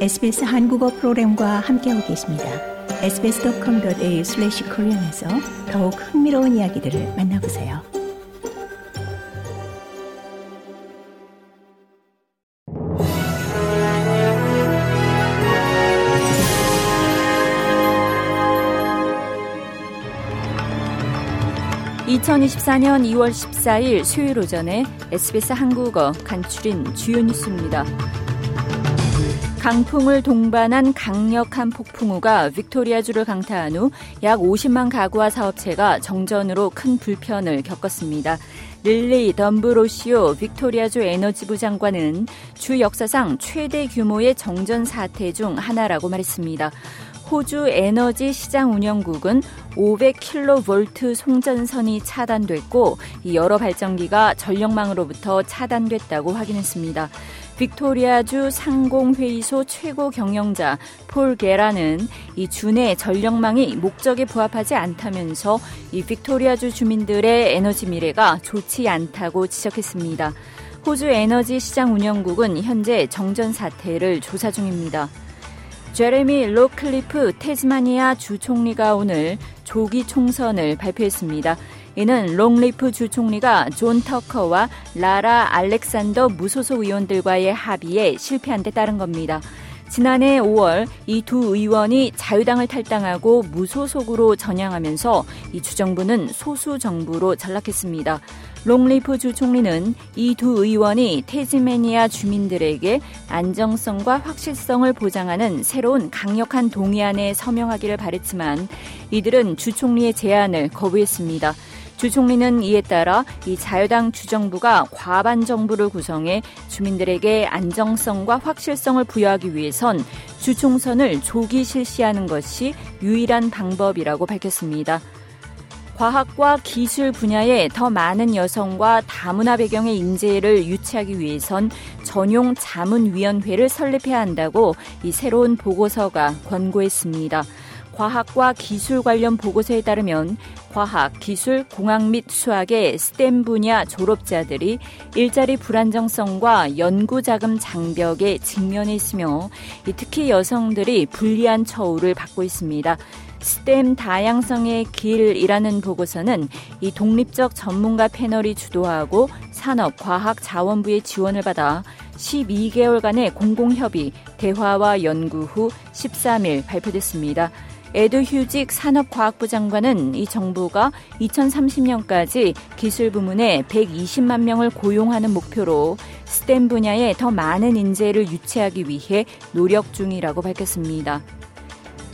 SBS 한국어 프로그램과 함께하고 계십니다. sbs.com.au/korean에서 더욱 흥미로운 이야기들을 만나보세요. (2024년 2월 14일) 수요일 오전에 SBS 한국어 간추린 주요 뉴스입니다. 강풍을 동반한 강력한 폭풍우가 빅토리아주를 강타한 후 약 50만 가구와 사업체가 정전으로 큰 불편을 겪었습니다. 릴리 덤브로시오 빅토리아주 에너지부 장관은 주 역사상 최대 규모의 정전 사태 중 하나라고 말했습니다. 호주 에너지 시장 운영국은 500kV 송전선이 차단됐고 여러 발전기가 전력망으로부터 차단됐다고 확인했습니다. 빅토리아주 상공회의소 최고 경영자 폴 게라는 이 주내 전력망이 목적에 부합하지 않다면서 이 빅토리아주 주민들의 에너지 미래가 좋지 않다고 지적했습니다. 호주 에너지 시장 운영국은 현재 정전 사태를 조사 중입니다. 제레미 로클리프 테즈마니아 주 총리가 오늘 조기 총선을 발표했습니다. 이는 로클리프 주 총리가 존 터커와 라라 알렉산더 무소속 의원들과의 합의에 실패한 데 따른 겁니다. 지난해 5월 이 두 의원이 자유당을 탈당하고 무소속으로 전향하면서 이 주정부는 소수 정부로 전락했습니다. 로클리프 주 총리는 이 두 의원이 테즈메니아 주민들에게 안정성과 확실성을 보장하는 새로운 강력한 동의안에 서명하기를 바랬지만 이들은 주 총리의 제안을 거부했습니다. 주 총리는 이에 따라 이 자유당 주정부가 과반 정부를 구성해 주민들에게 안정성과 확실성을 부여하기 위해선 주총선을 조기 실시하는 것이 유일한 방법이라고 밝혔습니다. 과학과 기술 분야에 더 많은 여성과 다문화 배경의 인재를 유치하기 위해선 전용 자문위원회를 설립해야 한다고 이 새로운 보고서가 권고했습니다. 과학과 기술 관련 보고서에 따르면 과학, 기술, 공학 및 수학의 스템 분야 졸업자들이 일자리 불안정성과 연구 자금 장벽에 직면해 있으며 특히 여성들이 불리한 처우를 받고 있습니다. 스템 다양성의 길이라는 보고서는 이 독립적 전문가 패널이 주도하고 산업 과학 자원부의 지원을 받아 12개월간의 공공협의, 대화와 연구 후 13일 발표됐습니다. 에드 휴직 산업과학부 장관은 이 정부가 2030년까지 기술 부문에 120만 명을 고용하는 목표로 스템 분야에 더 많은 인재를 유치하기 위해 노력 중이라고 밝혔습니다.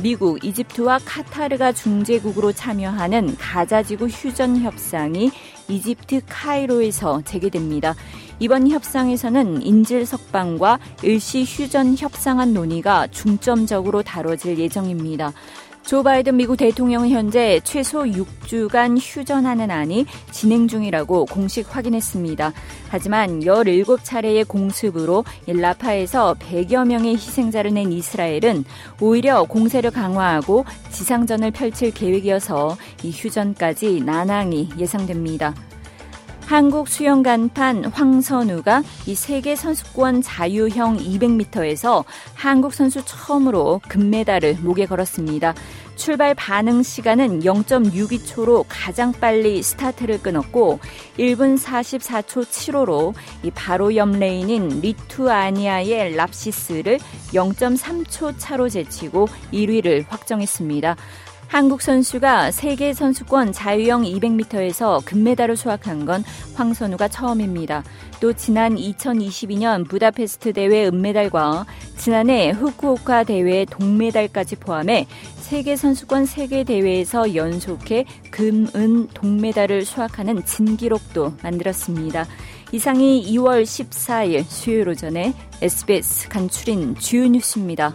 미국, 이집트와 카타르가 중재국으로 참여하는 가자지구 휴전 협상이 이집트 카이로에서 재개됩니다. 이번 협상에서는 인질 석방과 일시 휴전 협상안 논의가 중점적으로 다뤄질 예정입니다. 조 바이든 미국 대통령은 현재 최소 6주간 휴전하는 안이 진행 중이라고 공식 확인했습니다. 하지만 17차례의 공습으로 라파에서 100여 명의 희생자를 낸 이스라엘은 오히려 공세를 강화하고 지상전을 펼칠 계획이어서 이 휴전까지 난항이 예상됩니다. 한국 수영 간판 황선우가 이 세계 선수권 자유형 200m에서 한국 선수 처음으로 금메달을 목에 걸었습니다. 출발 반응 시간은 0.62초로 가장 빨리 스타트를 끊었고 1분 44초 7호로 이 바로 옆 레인인 리투아니아의 랍시스를 0.3초 차로 제치고 1위를 확정했습니다. 한국 선수가 세계 선수권 자유형 200m에서 금메달을 수확한 건 황선우가 처음입니다. 또 지난 2022년 부다페스트 대회 은메달과 지난해 후쿠오카 대회 동메달까지 포함해 세계 선수권 세계 대회에서 연속해 금, 은, 동메달을 수확하는 진기록도 만들었습니다. 이상이 2월 14일 수요일 오전에 SBS 간추린 주요 뉴스입니다.